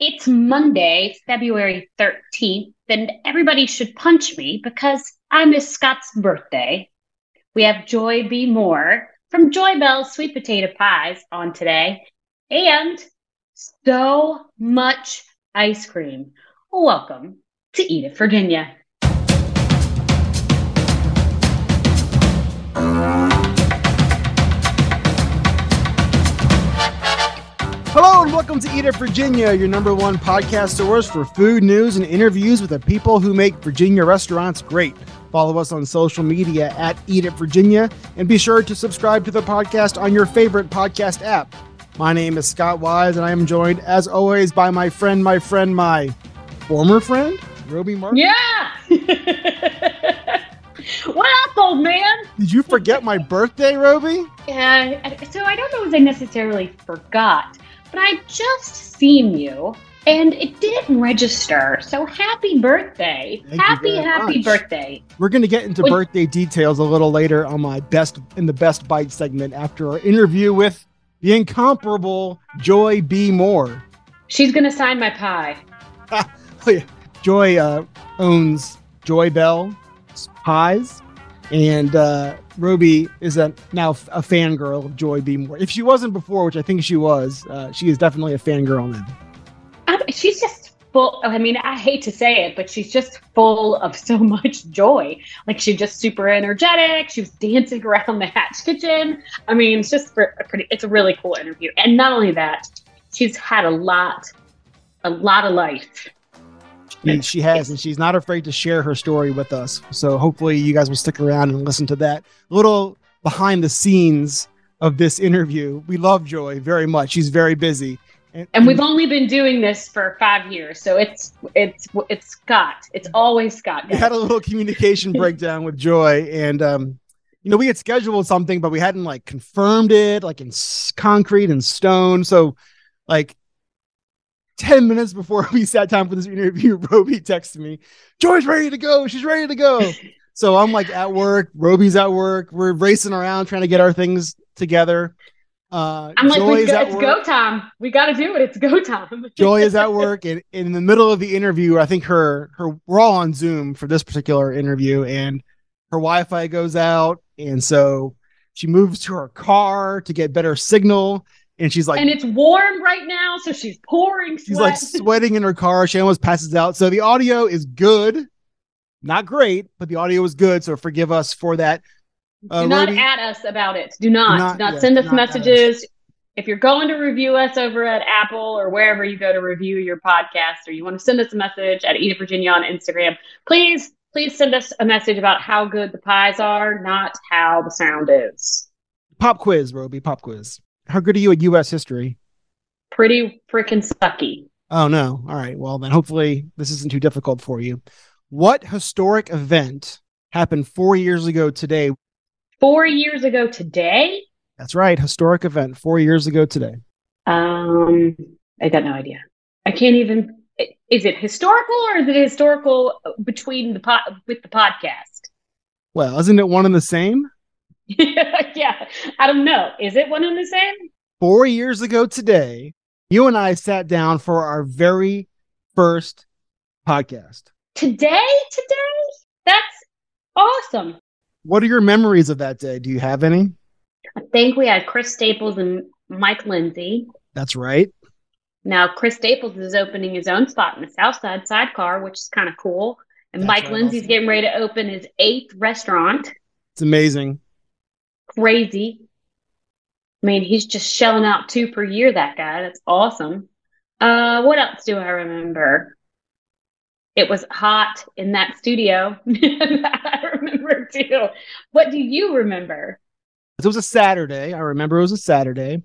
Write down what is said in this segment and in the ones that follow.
It's Monday, February 13th, and everybody should punch me because I miss Scott's birthday. We have Joy B. Moore from Joy Bell's Sweet Potato Pies on today, and so much ice cream. Welcome to Eat It, Virginia. Hello and welcome to Eat It Virginia, your number one podcast source for food news and interviews with the people who make Virginia restaurants great. Follow us on social media at Eat It Virginia and be sure to subscribe to the podcast on your favorite podcast app. My name is Scott Wise and I am joined, as always, by my friend, my friend, my former friend, Roby Martin. Yeah! what up, old man? Did you forget my birthday, Roby? Uh, yeah, so I don't know if I necessarily forgot, but I just seen you and it didn't register. So happy birthday. Thank happy, happy much. birthday. We're going to get into Wait. birthday details a little later on my best in the best bite segment after our interview with the incomparable Joy B. Moore. She's going to sign my pie. Oh, yeah. Joy uh, owns Joy Bell Pies, and uh, Roby is a now a fangirl of Joy B. Moore. If she wasn't before, which I think she was, uh, she is definitely a fangirl now. I, she's just full. I mean, I hate to say it, but she's just full of so much joy. Like she's just super energetic. She was dancing around the Hatch Kitchen. I mean, it's just a pretty. It's a really cool interview, and not only that, she's had a lot, a lot of life. She, she has, and she's not afraid to share her story with us. So hopefully, you guys will stick around and listen to that little behind the scenes of this interview. We love Joy very much. She's very busy, And we've only been doing this for five years, so it's it's it's Scott. It's always Scott. we had a little communication breakdown with Joy, and um, you know, we had scheduled something, but we hadn't like confirmed it, like in s- concrete and stone. So, like. 10 minutes before we sat down for this interview, Roby texted me, Joy's ready to go. She's ready to go. So I'm like at work, Roby's at work. We're racing around trying to get our things together. Uh, I'm like, we go, it's work. go time. We got to do it. It's go time. Joy is at work, and, and in the middle of the interview, I think her her we're all on Zoom for this particular interview, and her Wi-Fi goes out, and so she moves to her car to get better signal, and she's like and it's warm right now, so she's pouring sweat. she's like sweating in her car. She almost passes out. So the audio is good, not great, but the audio is good. So forgive us for that. Uh, do not Roby- at us about it. Do not. Do not- not, send us not at us. messages. If you're going to review us over at Apple or wherever you go to review your podcast, or you want to send us a message at It Virginia on Instagram, please, please send us a message about how good the pies are, not how the sound is. pop quiz, Roby, pop quiz. How good are you at U.S. history? Pretty freaking sucky. Oh no. All right. Well, then hopefully this isn't too difficult for you. What historic event happened four years ago today? Four years ago today, That's right. Historic event four years ago today. um, I got no idea. I can't even. Is it historical or is it historical between the pod with the podcast? Well, isn't it one and the same? yeah, I don't know. Is it one and the same? Four years ago today, you and I sat down for our very first podcast. Today? Today? That's awesome. What are your memories of that day? Do you have any? I think we had Chris Staples and Mike Lindsay. That's right. Now, Chris Staples is opening his own spot in the Southside Sidecar, which is kind of cool. And That's Mike right, Lindsay's also. getting ready to open his eighth restaurant. It's amazing. Crazy. I mean, he's just shelling out two per year, that guy. That's awesome. Uh, what else do I remember? It was hot in that studio. I remember too. What do you remember? It was a Saturday. I remember it was a Saturday.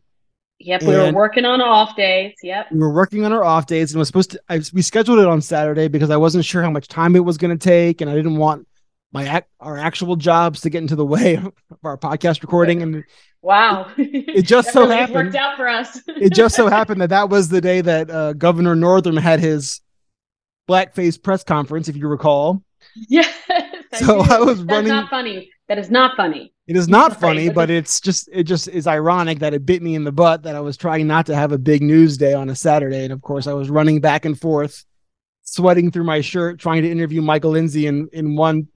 Yep, we were working on off days. Yep. we were working on our off days and was supposed to I, we scheduled it on saturday because i wasn't sure how much time it was going to take and i didn't want my our actual jobs to get into the way of our podcast recording and Wow. It just so really happened- worked out for us. it just so happened that that was the day that uh, governor northam had his blackface press conference if you recall yes. So do. I was That's running- not funny. That is not funny. It is not funny, but it's just it just is ironic that it bit me in the butt that I was trying not to have a big news day on a Saturday, and of course I was running back and forth, sweating through my shirt, trying to interview Michael Lindsay in in one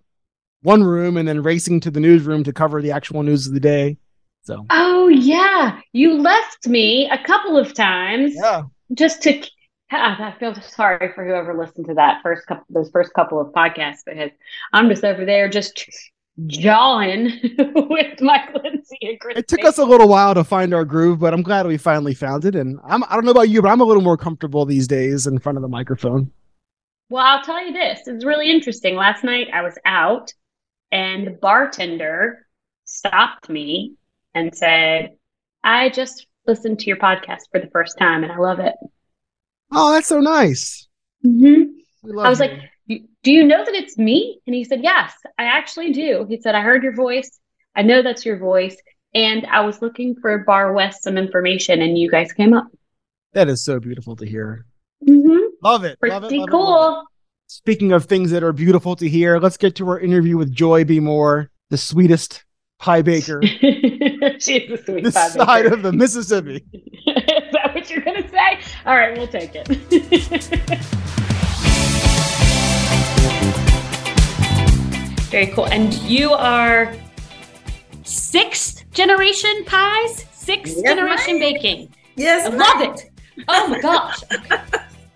one room, and then racing to the newsroom to cover the actual news of the day. So. Oh yeah, you left me a couple of times. Yeah. Just to I feel sorry for whoever listened to that first couple, those first couple of podcasts because I'm just over there just jawing with Mike Lindsay and Chris. It took us a little while to find our groove, but I'm glad we finally found it. And I'm, I don't know about you, but I'm a little more comfortable these days in front of the microphone. Well, I'll tell you this: it's really interesting. Last night I was out, and the bartender stopped me and said, "I just listened to your podcast for the first time, and I love it." Oh, that's so nice. Mm-hmm. I was you. like, do you know that it's me? And he said, yes, I actually do. He said, I heard your voice. I know that's your voice. And I was looking for Bar West some information and you guys came up. That is so beautiful to hear. Mm-hmm. Love it. Pretty love it, love cool. It, love it. Speaking of things that are beautiful to hear, let's get to our interview with Joy B. Moore, the sweetest pie baker. She's the sweet this pie side of the Mississippi. is that what you're going to say? All right, we'll take it. Very cool. And you are sixth generation pies, sixth yes, generation right. baking. Yes, I love it. Oh my gosh.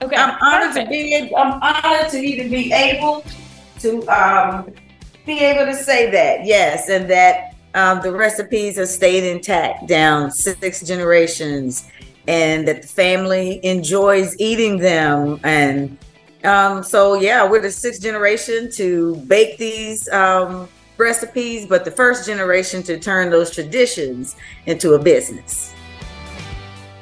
Okay, I'm honored perfect. to be. I'm honored to even be able to um, be able to say that. Yes, and that um, the recipes have stayed intact down six generations, and that the family enjoys eating them and um, so yeah, we're the sixth generation to bake these um, recipes, but the first generation to turn those traditions into a business.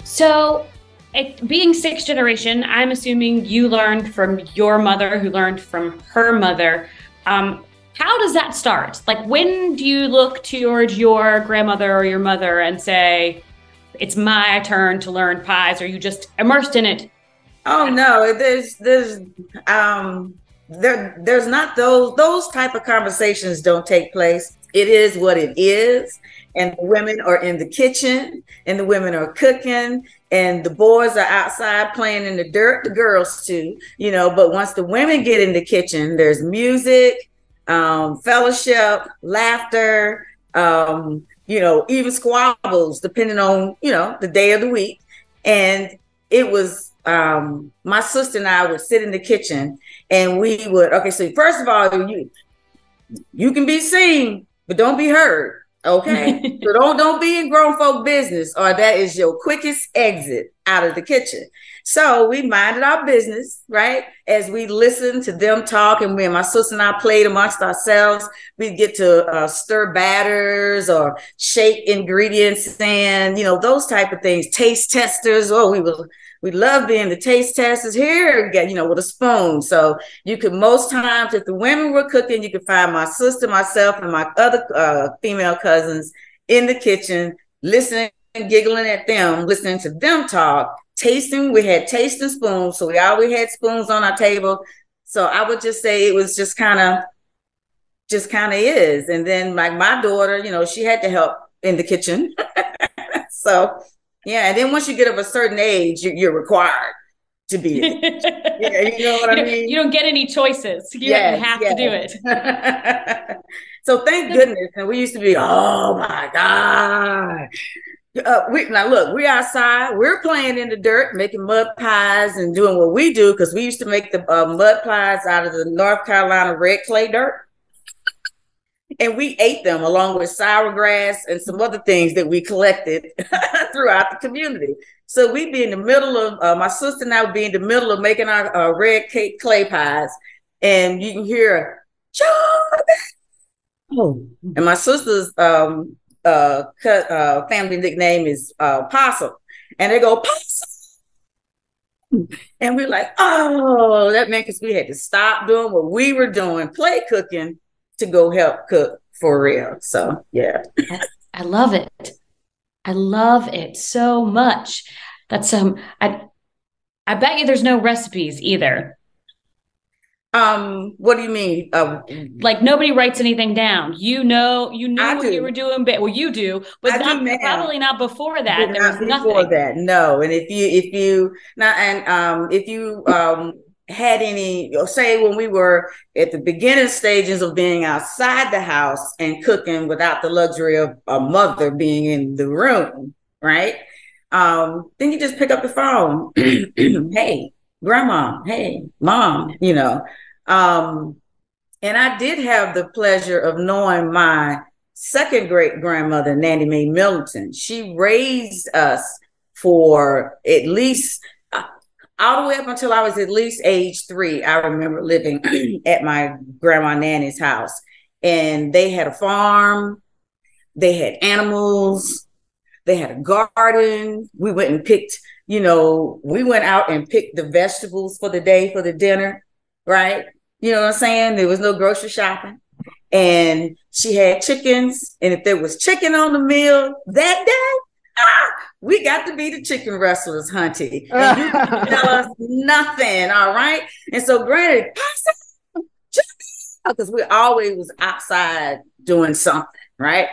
So, it, being sixth generation, I'm assuming you learned from your mother, who learned from her mother. Um, how does that start? Like, when do you look towards your grandmother or your mother and say, "It's my turn to learn pies"? Or you just immersed in it Oh no, there's there's um there there's not those those type of conversations don't take place. It is what it is. And the women are in the kitchen and the women are cooking and the boys are outside playing in the dirt, the girls too, you know. But once the women get in the kitchen, there's music, um, fellowship, laughter, um, you know, even squabbles, depending on, you know, the day of the week. And it was um, my sister and I would sit in the kitchen and we would, okay, so first of all, you you can be seen, but don't be heard. Okay. so don't don't be in grown folk business, or that is your quickest exit out of the kitchen. So we minded our business, right? As we listened to them talk, and when my sister and I played amongst ourselves, we'd get to uh, stir batters or shake ingredients and you know those type of things, taste testers. Oh, we would we love being the taste testers here, you know, with a spoon. So you could most times, if the women were cooking, you could find my sister, myself, and my other uh, female cousins in the kitchen, listening and giggling at them, listening to them talk, tasting. We had tasting spoons, so we always had spoons on our table. So I would just say it was just kind of, just kind of is. And then like my daughter, you know, she had to help in the kitchen. so yeah, and then once you get of a certain age, you, are required to be. yeah, you know what you I mean. You don't get any choices. You yes, have yes. to do it. so thank goodness. And we used to be, oh my god. Uh, we now look, we're outside, we're playing in the dirt, making mud pies and doing what we do because we used to make the uh, mud pies out of the North Carolina red clay dirt and we ate them along with sour grass and some other things that we collected throughout the community. So we'd be in the middle of uh, my sister and I would be in the middle of making our uh, red cake clay pies, and you can hear John. Oh. And my sister's um, uh, cut, uh, family nickname is uh, Possum, and they go Possum. And we're like, oh, that meant because we had to stop doing what we were doing, play cooking, to go help cook for real. So yeah. I love it. I love it so much. That's um I I bet you there's no recipes either. Um, what do you mean? Um, like nobody writes anything down. You know, you knew what do. you were doing, but well, you do, but I do not, now. probably not before that. But There was not before nothing. that, no. And if you if you not, and um if you um had any or say when we were at the beginning stages of being outside the house and cooking without the luxury of a mother being in the room, right? Um, then you just pick up the phone. hey, grandma, hey, mom, you know. Um, and I did have the pleasure of knowing my second great grandmother, Nanny Mae Middleton. She raised us for at least all the way up until I was at least age three. I remember living at my grandma Nanny's house, and they had a farm, they had animals, they had a garden. We went and picked, you know, we went out and picked the vegetables for the day for the dinner, right? You know what I'm saying? There was no grocery shopping. And she had chickens. And if there was chicken on the meal that day, we got to be the chicken wrestlers, hunty. And you didn't tell us nothing, all right? And so granted, because we always was outside doing something, right?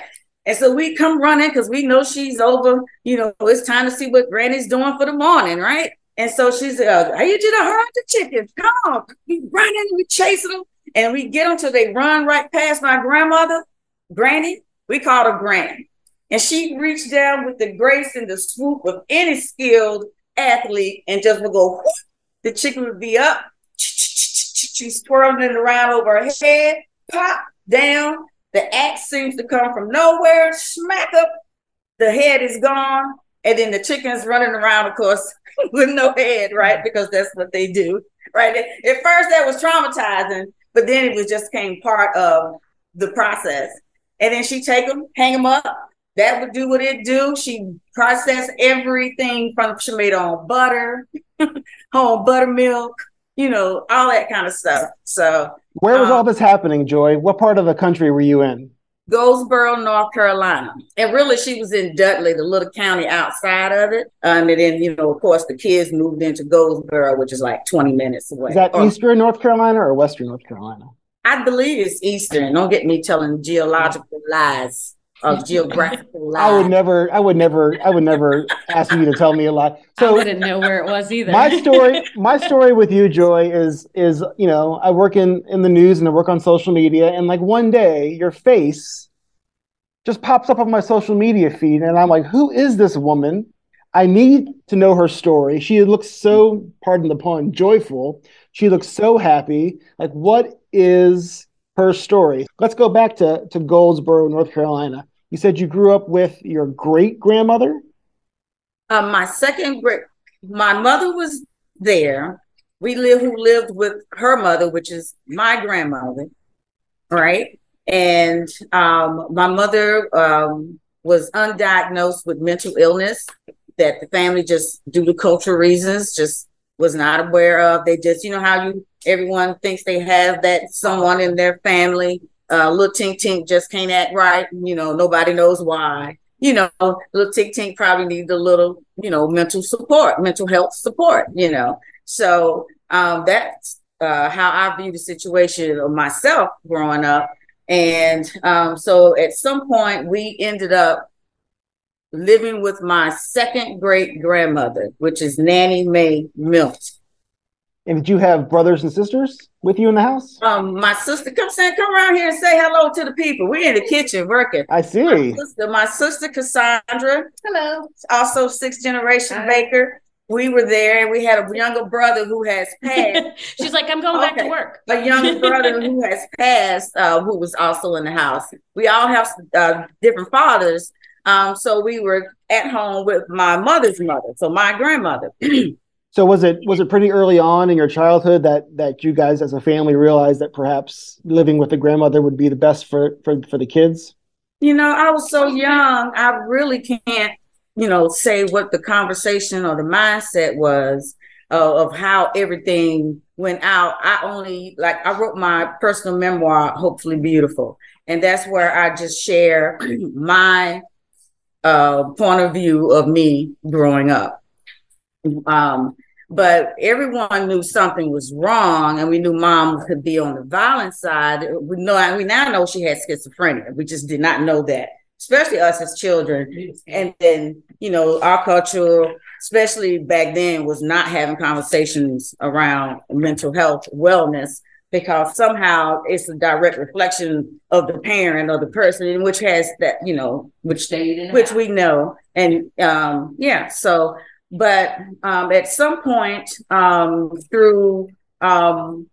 And so we come running because we know she's over, you know, it's time to see what Granny's doing for the morning, right? And so she's uh, I need you to herd the chickens. Come on. We running, we chasing them, and we get them till they run right past my grandmother, Granny. We call her Granny. And she reached down with the grace and the swoop of any skilled athlete and just would go, whoop. the chicken would be up. She's twirling it around over her head, pop down. The axe seems to come from nowhere, smack up. The head is gone. And then the chicken's running around, of course, with no head, right? Because that's what they do, right? At first, that was traumatizing, but then it was just came part of the process. And then she take them, hang them up. That would do what it do. She processed everything from she made own butter, home buttermilk, you know, all that kind of stuff. So Where was Um, all this happening, Joy? What part of the country were you in? Goldsboro, North Carolina. And really, she was in Dudley, the little county outside of it. Um, and then, you know, of course, the kids moved into Goldsboro, which is like 20 minutes away. Is that Or- Eastern North Carolina or Western North Carolina? I believe it's Eastern. Don't get me telling geological lies or geographical lies. I would never, I would never, I would never ask you to tell me a lie. I So wouldn't know where it was either. my story, my story with you, Joy, is is you know I work in in the news and I work on social media, and like one day your face just pops up on my social media feed, and I'm like, who is this woman? I need to know her story. She looks so, pardon the pun, joyful. She looks so happy. Like, what is her story? Let's go back to to Goldsboro, North Carolina. You said you grew up with your great grandmother. Um, my second great, my mother was there. We live who lived with her mother, which is my grandmother, right? And um, my mother um, was undiagnosed with mental illness that the family just due to cultural reasons just was not aware of. They just, you know, how you everyone thinks they have that someone in their family. Uh, little Tink Tink just can't act right. You know, nobody knows why you know, little Tink Tink probably needs a little, you know, mental support, mental health support, you know. So um, that's uh, how I view the situation of myself growing up. And um, so at some point, we ended up living with my second great grandmother, which is Nanny Mae Milton. And did you have brothers and sisters with you in the house? Um, my sister, come say, come around here and say hello to the people. We're in the kitchen working. I My see. sister, my sister Cassandra, Hello. also sixth generation Hi. baker. We were there, and we had a younger brother who has passed. She's like, I'm going back to work. a younger brother who has passed, uh, who was also in the house. We all have uh, different fathers, um, so we were at home with my mother's mother, so my grandmother. So was it was it pretty early on in your childhood that that you guys as a family realized that perhaps living with the grandmother would be the best for for, for the kids? You know, I was so young, I really can't, you know, say what the conversation or the mindset was uh, of how everything went out. I only, like, I wrote my personal memoir, Hopefully Beautiful. And that's where I just share my uh, point of view of me growing up. Um, but everyone knew something was wrong, and we knew mom could be on the violent side. We know we now know she had schizophrenia. We just did not know that, especially us as children. And then you know our culture, especially back then, was not having conversations around mental health, wellness, because somehow it's a direct reflection of the parent or the person, which has that you know, which which we know, and um, yeah, so but um, at some point um, through um,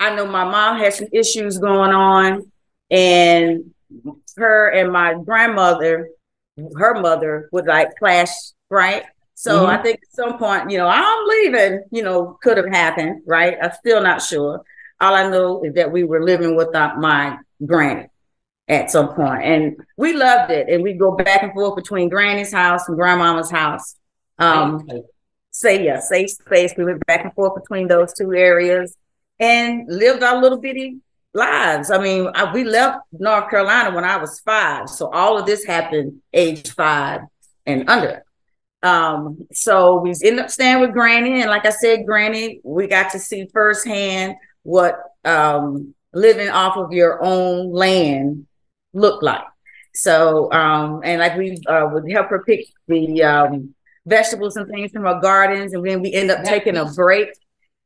i know my mom had some issues going on and her and my grandmother her mother would like clash right? So mm-hmm. i think at some point you know i'm leaving you know could have happened right? I'm still not sure. All i know is that we were living with my granny at some point. And we loved it. And we go back and forth between Granny's house and Grandmama's house. Um, say yeah, safe space. We went back and forth between those two areas and lived our little bitty lives. I mean, I, we left North Carolina when I was five. So all of this happened age five and under. Um, so we ended up staying with Granny. And like I said, Granny, we got to see firsthand what um, living off of your own land look like. So, um, and like we uh, would help her pick the um, vegetables and things from our gardens, and then we end up taking a break,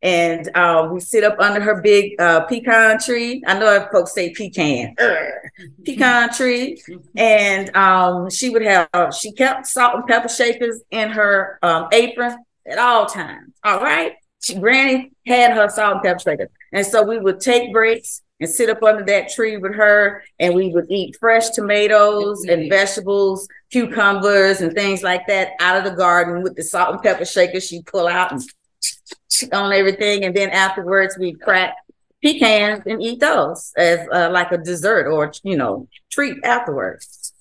and uh, we sit up under her big uh, pecan tree. I know folks say pecan, pecan tree, and um, she would have she kept salt and pepper shakers in her um, apron at all times. All right, she, Granny had her salt and pepper shakers, and so we would take breaks and sit up under that tree with her and we would eat fresh tomatoes and vegetables cucumbers and things like that out of the garden with the salt and pepper shaker she'd pull out and on everything. And then afterwards we'd crack pecans and eat those as uh, like a dessert or you know treat afterwards.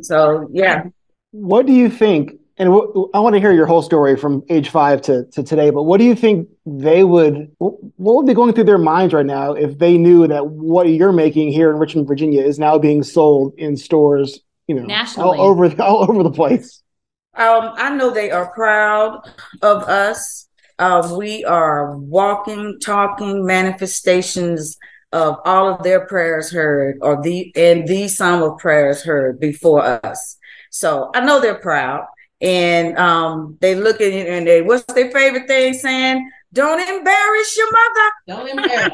So yeah. What do you think and w- I want to hear your whole story from age five to, to today, but what do you think they would, what would be going through their minds right now if they knew that what you're making here in Richmond, Virginia is now being sold in stores, you know, Nationally. all over, all over the place? Um, I know they are proud of us. Uh, we are walking, talking manifestations of all of their prayers heard, or the and the sum of prayers heard before us. So I know they're proud and um, they look at it and they what's their favorite thing saying? Don't embarrass your mother. Don't embarrass.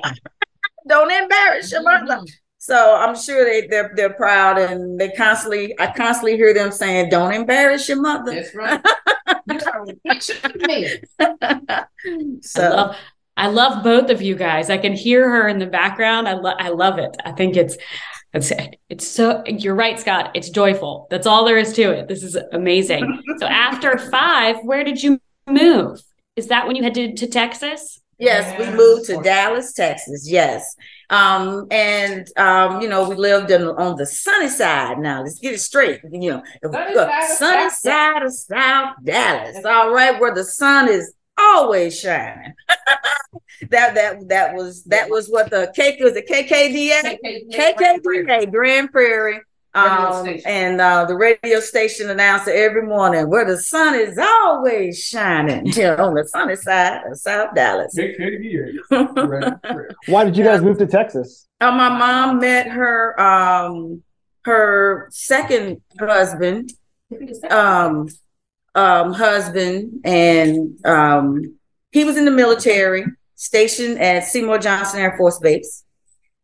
Don't embarrass your mother. Mm-hmm. So I'm sure they they're they're proud and they constantly I constantly hear them saying, "Don't embarrass your mother." That's right. so I love, I love both of you guys. I can hear her in the background. I love I love it. I think it's it's it's so you're right, Scott. It's joyful. That's all there is to it. This is amazing. so after five, where did you move? Is that when you headed to Texas? Yes, we moved to Dallas, Texas. Yes. Um, and um, you know, we lived in, on the sunny side. Now let's get it straight. You know, sunny, side, sunny side of South Dallas. All right, where the sun is always shining. that that that was that was what the K was the KKDA KKDA Grand Prairie. Um, and uh, the radio station announcer every morning where the sun is always shining you know, on the sunny side of South Dallas. Why did you guys move to Texas? Uh, my mom met her um, her second husband um, um, husband, and um, he was in the military, stationed at Seymour Johnson Air Force Base,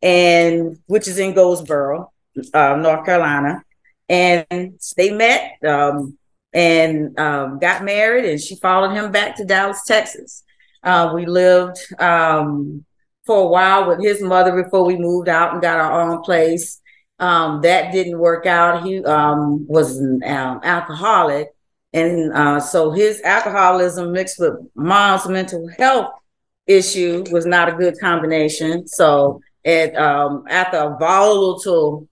and which is in Goldsboro, uh, North Carolina. And they met um, and um, got married, and she followed him back to Dallas, Texas. Uh, we lived um, for a while with his mother before we moved out and got our own place. Um, that didn't work out. He um, was an um, alcoholic, and uh, so his alcoholism mixed with mom's mental health issue was not a good combination. So at um, after a volatile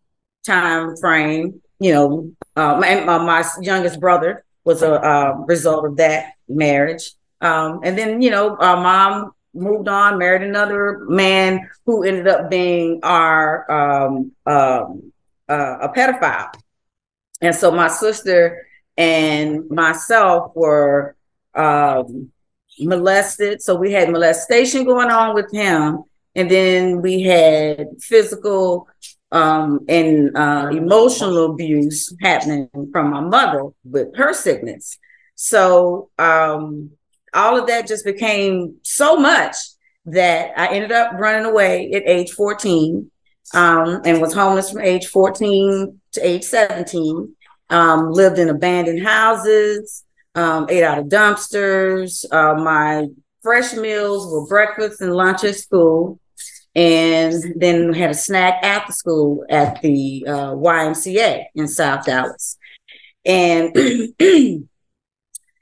time frame, you know, uh, my, my, youngest brother was a uh, result of that marriage. Um, and then, you know, our mom moved on, married another man who ended up being our um, um uh, a pedophile. And so my sister and myself were um, molested. So we had molestation going on with him. And then we had physical um, and uh, emotional abuse happening from my mother with her sickness. So um, all of that just became so much that I ended up running away at age 14 um, and was homeless from age 14 to age 17. Um, lived in abandoned houses, um, ate out of dumpsters. Uh, my fresh meals were breakfast and lunch at school and then had a snack after school at the uh, YMCA in South Dallas. And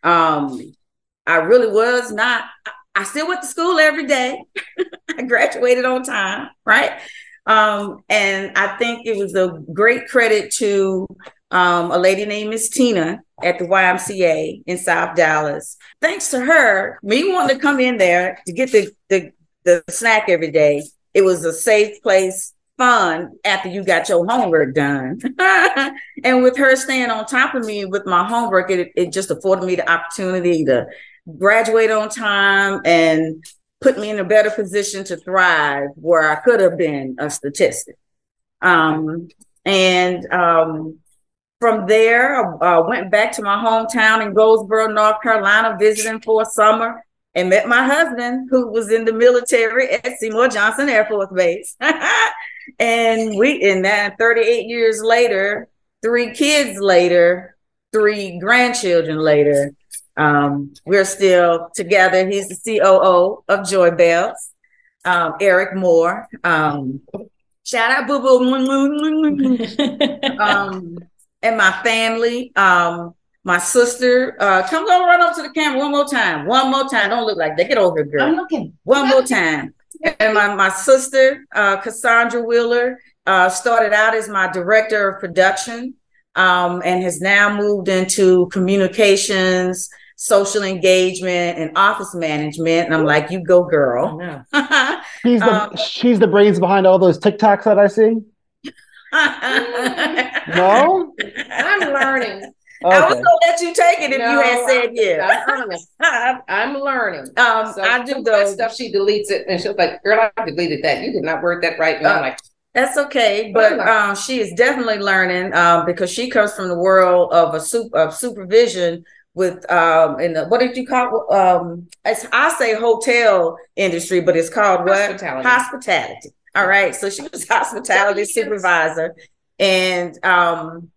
um, I really was not, I still went to school every day. I graduated on time, right? Um, and I think it was a great credit to um, a lady named Miss Tina at the YMCA in South Dallas. Thanks to her, me wanting to come in there to get the, the, the snack every day it was a safe place, fun after you got your homework done. and with her staying on top of me with my homework, it, it just afforded me the opportunity to graduate on time and put me in a better position to thrive where I could have been a statistic. Um, and um, from there, I uh, went back to my hometown in Goldsboro, North Carolina, visiting for a summer and met my husband who was in the military at Seymour Johnson Air Force Base. and we in that 38 years later, three kids later, three grandchildren later, um, we're still together. He's the COO of Joy Bells, um, Eric Moore. Um, shout out Boo Boo. um, and my family. Um, my sister, uh, come go run up to the camera one more time. One more time. Don't look like that. Get over here, girl. I'm looking. One more time. And my, my sister, uh, Cassandra Wheeler, uh, started out as my director of production um, and has now moved into communications, social engagement, and office management. And I'm like, you go, girl. she's, the, um, she's the brains behind all those TikToks that I see. no? I'm learning. Okay. I was gonna let you take it if no, you had said yeah. I'm honest. I'm learning. Um, so I do those stuff. She deletes it, and she's like, "Girl, I deleted that. You did not word that right." And uh, I'm like, "That's okay," but um, she is definitely learning um, because she comes from the world of a soup of supervision with um in the what did you call um I say hotel industry, but it's called hospitality. what hospitality. All right, so she was hospitality supervisor, and um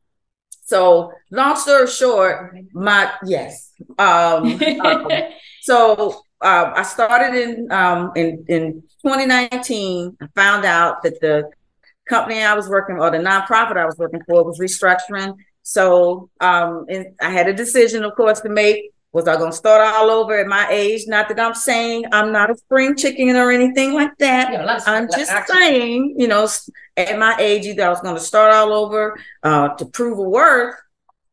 so long story short, my yes. Um, um so uh, I started in um, in in 2019. I found out that the company I was working or the nonprofit I was working for was restructuring. So um, and I had a decision, of course, to make. Was I going to start all over at my age? Not that I'm saying I'm not a spring chicken or anything like that. Yeah, I'm just saying, you know, at my age, either I was going to start all over uh, to prove a worth,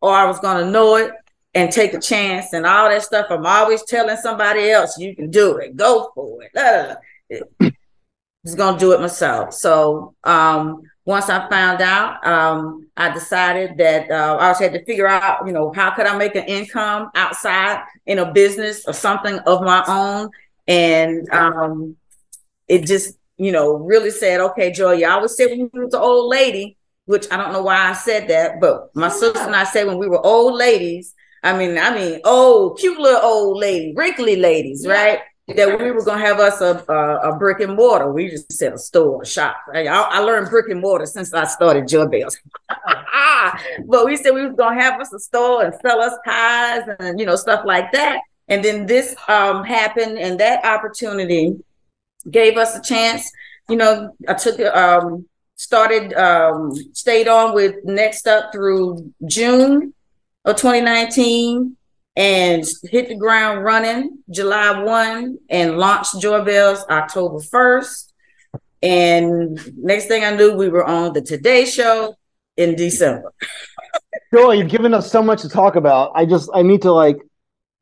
or I was going to know it and take a chance and all that stuff. I'm always telling somebody else, you can do it, go for it. Just gonna do it myself. So um, once I found out, um, I decided that uh, I was had to figure out, you know, how could I make an income outside in a business or something of my own, and um, it just, you know, really said, okay, Joy, you always said when you was an old lady, which I don't know why I said that, but my sister and I said when we were old ladies, I mean, I mean, old, cute little old lady, wrinkly ladies, right? That we were gonna have us a, a, a brick and mortar. We just said a store, a shop. I, I learned brick and mortar since I started Joy Bells. but we said we was gonna have us a store and sell us pies and you know stuff like that. And then this um, happened, and that opportunity gave us a chance. You know, I took um, started um, stayed on with Next Up through June of 2019 and hit the ground running July 1 and launched Joy Bells October 1st. And next thing I knew, we were on the Today Show in December. Joy, you've given us so much to talk about. I just I need to like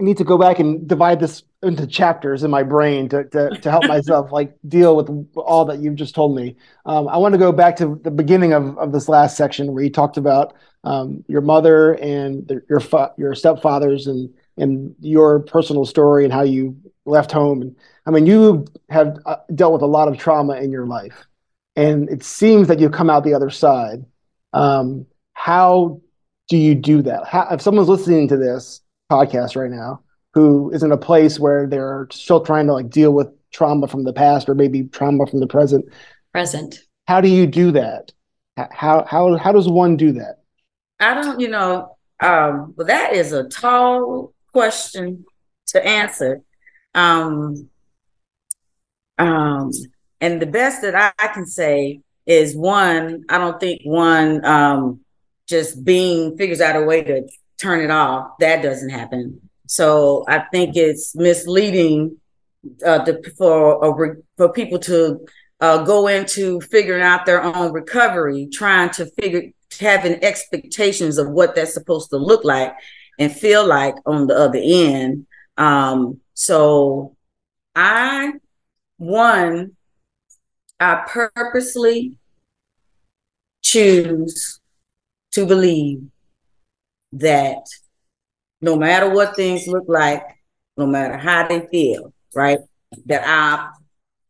I need to go back and divide this into chapters in my brain to to, to help myself like deal with all that you've just told me. Um, I want to go back to the beginning of, of this last section where you talked about um, your mother and the, your fa- your stepfathers and and your personal story and how you left home. And I mean, you have uh, dealt with a lot of trauma in your life, and it seems that you've come out the other side. Um, how do you do that? How, if someone's listening to this podcast right now who is in a place where they're still trying to like deal with trauma from the past or maybe trauma from the present, Present. how do you do that? How how how does one do that? I don't, you know, um, well, that is a tall question to answer. Um, um, and the best that I, I can say is one, I don't think one um, just being figures out a way to turn it off. That doesn't happen. So I think it's misleading uh, to, for for people to uh, go into figuring out their own recovery, trying to figure having expectations of what that's supposed to look like and feel like on the other end. Um, so I one I purposely choose to believe that no matter what things look like, no matter how they feel, right? That I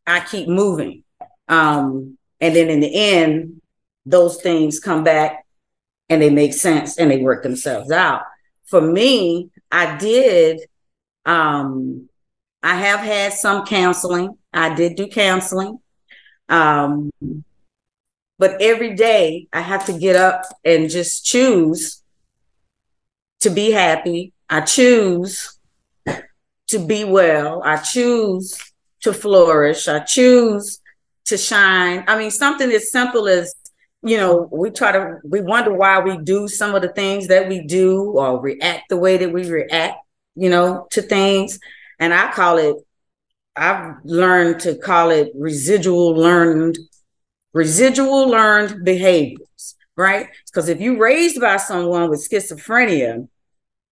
I keep moving. Um, and then in the end, those things come back and they make sense and they work themselves out. For me, I did um I have had some counseling. I did do counseling. Um but every day I have to get up and just choose to be happy. I choose to be well. I choose to flourish. I choose to shine. I mean, something as simple as, you know, we try to, we wonder why we do some of the things that we do or react the way that we react, you know, to things. And I call it, I've learned to call it residual learned residual learned behaviors, right? Because if you're raised by someone with schizophrenia,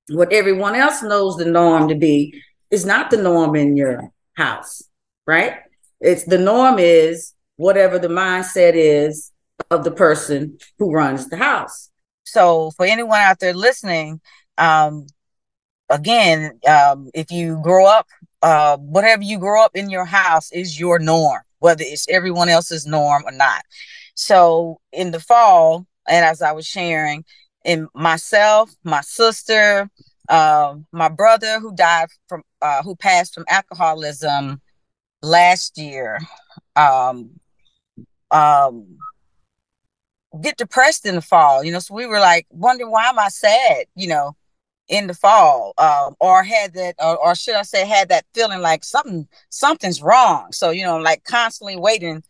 what everyone else knows the norm to be is not the norm in your house, right? It's the norm is whatever the mindset is of the person who runs the house. So for anyone out there listening, um, again, um, if you grow up, uh, whatever you grow up in your house is your norm whether it's everyone else's norm or not. So in the fall, and as I was sharing, in myself, my sister, um, my brother who died from uh, who passed from alcoholism last year, um, um, get depressed in the fall. You know, so we were like wondering why am I sad? You know, in the fall um, or had that or, or, should i say had that feeling like something something's wrong so you know like constantly waiting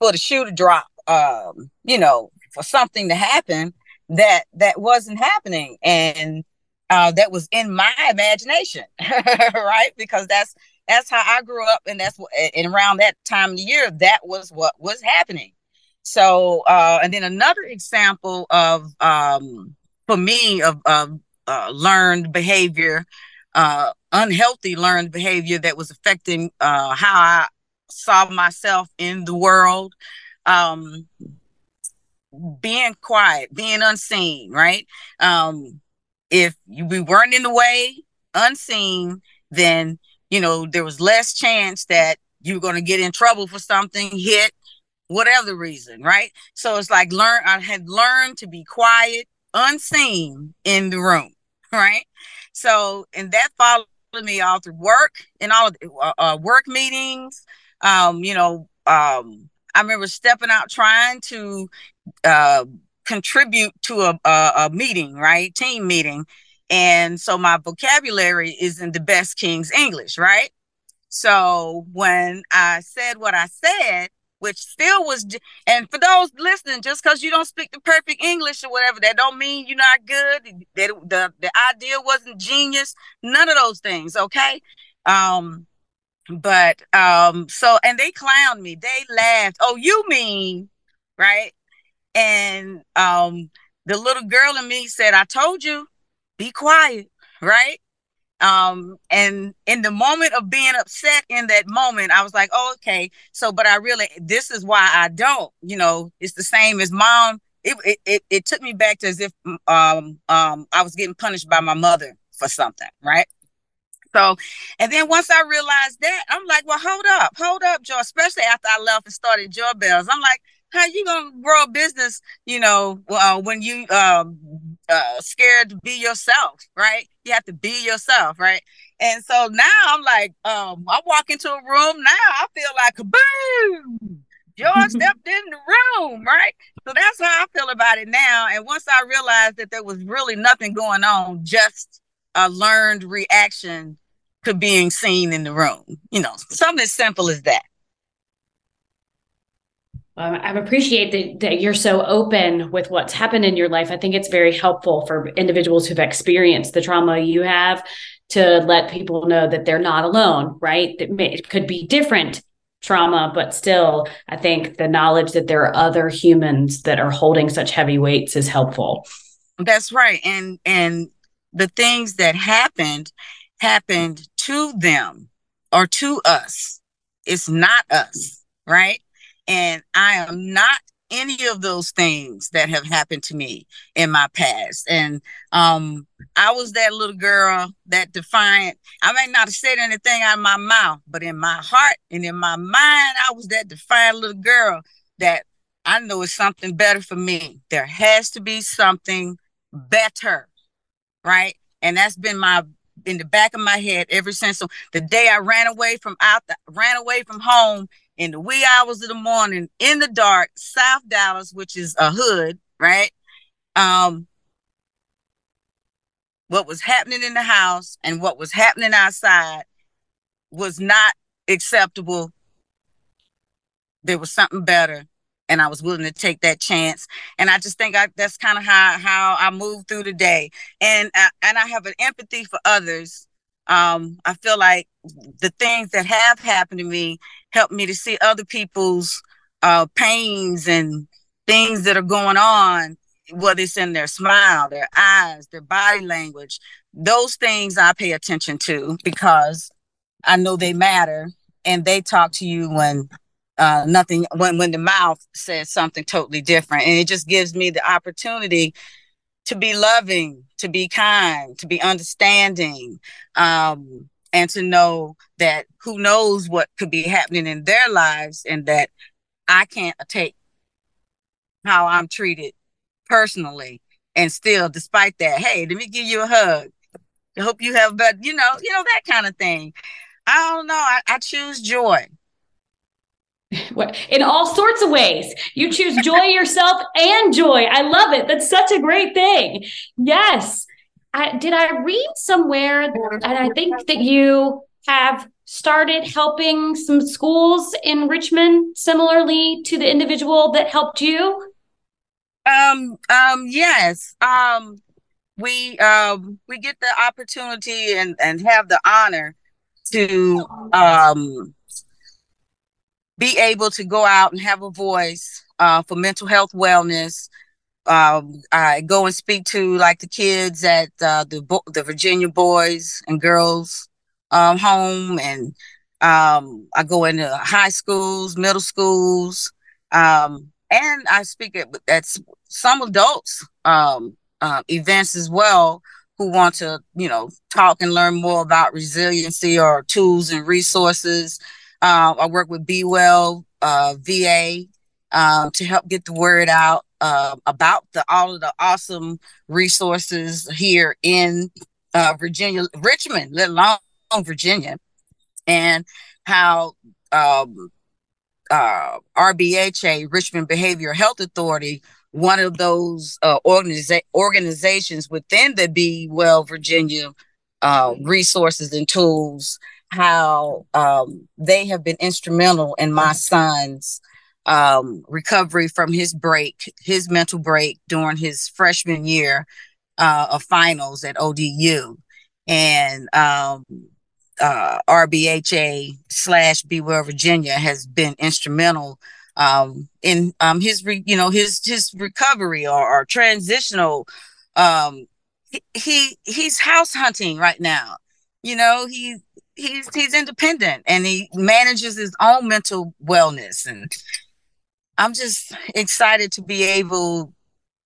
for the shoe to drop um, you know for something to happen that that wasn't happening and uh, that was in my imagination right because that's that's how i grew up and that's what and around that time of the year that was what was happening so uh, and then another example of um, for me of, of uh, learned behavior, uh, unhealthy learned behavior that was affecting uh, how I saw myself in the world. Um, being quiet, being unseen, right? Um, if we weren't in the way, unseen, then you know there was less chance that you were going to get in trouble for something, hit, whatever the reason, right? So it's like learn. I had learned to be quiet, unseen in the room right? So, and that followed me all through work and all of uh, uh, work meetings. Um, you know, um, I remember stepping out trying to uh, contribute to a, a, a meeting, right? Team meeting. And so my vocabulary isn't the best King's English, right? So when I said what I said, which still was and for those listening just because you don't speak the perfect english or whatever that don't mean you're not good that the, the idea wasn't genius none of those things okay um but um so and they clowned me. They laughed. Oh you mean right? And um the little girl in me said i told you be quiet right? Um and in the moment of being upset in that moment i was like oh, okay. So but i really this is why i don't you know it's the same as mom. It it, it, it took me back to as if um um i was getting punished by my mother for something right So, and then once I realized that, I'm like, well, hold up, hold up, Joe. Especially after I left and started Joy Bells, I'm like, how you gonna grow a business? You know, uh, when you um, uh, scared to be yourself, right? You have to be yourself, right? And so now I'm like, um, I walk into a room now, I feel like boom. George stepped in the room, right? So that's how I feel about it now. And once I realized that there was really nothing going on, just a learned reaction to being seen in the room. You know, something as simple as that. Um, I appreciate that, that you're so open with what's happened in your life. I think it's very helpful for individuals who've experienced the trauma you have to let people know that they're not alone, right? That may, it could be different trauma, but still, I think the knowledge that there are other humans that are holding such heavy weights is helpful. That's right. And and the things that happened happened to them or to us. It's not us, right? And I am not any of those things that have happened to me in my past. And um, I was that little girl, that defiant. I may not have said anything out of my mouth, but in my heart and in my mind, I was that defiant little girl that I know is something better for me. There has to be something better, right? And that's been my in the back of my head ever since so the day I ran away from out the, ran away from home in the wee hours of the morning in the dark, South Dallas, which is a hood, right? Um, what was happening in the house and what was happening outside was not acceptable. There was something better, and I was willing to take that chance. And I just think I, that's kind of how how I move through the day, and uh, and I have an empathy for others. Um, I feel like the things that have happened to me help me to see other people's uh, pains and things that are going on, whether it's in their smile, their eyes, their body language. Those things I pay attention to because I know they matter and they talk to you when uh, nothing when when the mouth says something totally different. And it just gives me the opportunity to be loving to be kind to be understanding um, and to know that who knows what could be happening in their lives and that I can't take how I'm treated personally. And still despite that hey let me give you a hug. I hope you have but you know you know that kind of thing. I don't know. I, I choose joy in all sorts of ways. You choose joy yourself and joy. I love it. That's such a great thing. Yes. I, did I read somewhere, and I think that you have started helping some schools in Richmond similarly to the individual that helped you? Um, um, yes. Um, we um we get the opportunity and and have the honor to um be able to go out and have a voice uh, for mental health wellness um, I go and speak to like the kids at uh, the the Virginia Boys and Girls um, Home, and um, I go into high schools, middle schools, um, and I speak at, at some adults um, uh, events as well who want to, you know, talk and learn more about resiliency or tools and resources. Uh, I work with Be Well uh, VA um, to help get the word out uh, about the all of the awesome resources here in uh, Virginia, Richmond, let alone Virginia, and how um, uh, RBHA, Richmond Behavioral Health Authority, one of those uh, organiza- organizations within the Be Well Virginia resources and tools, how um, they have been instrumental in my son's um, recovery from his break, his mental break during his freshman year uh, of finals at ODU. And um, uh, RBHA slash Be Well Virginia has been instrumental um, in um, his, re- you know, his his recovery or, or transitional. Um, he he's house hunting right now. You know, he he's he's independent and he manages his own mental wellness and I'm just excited to be able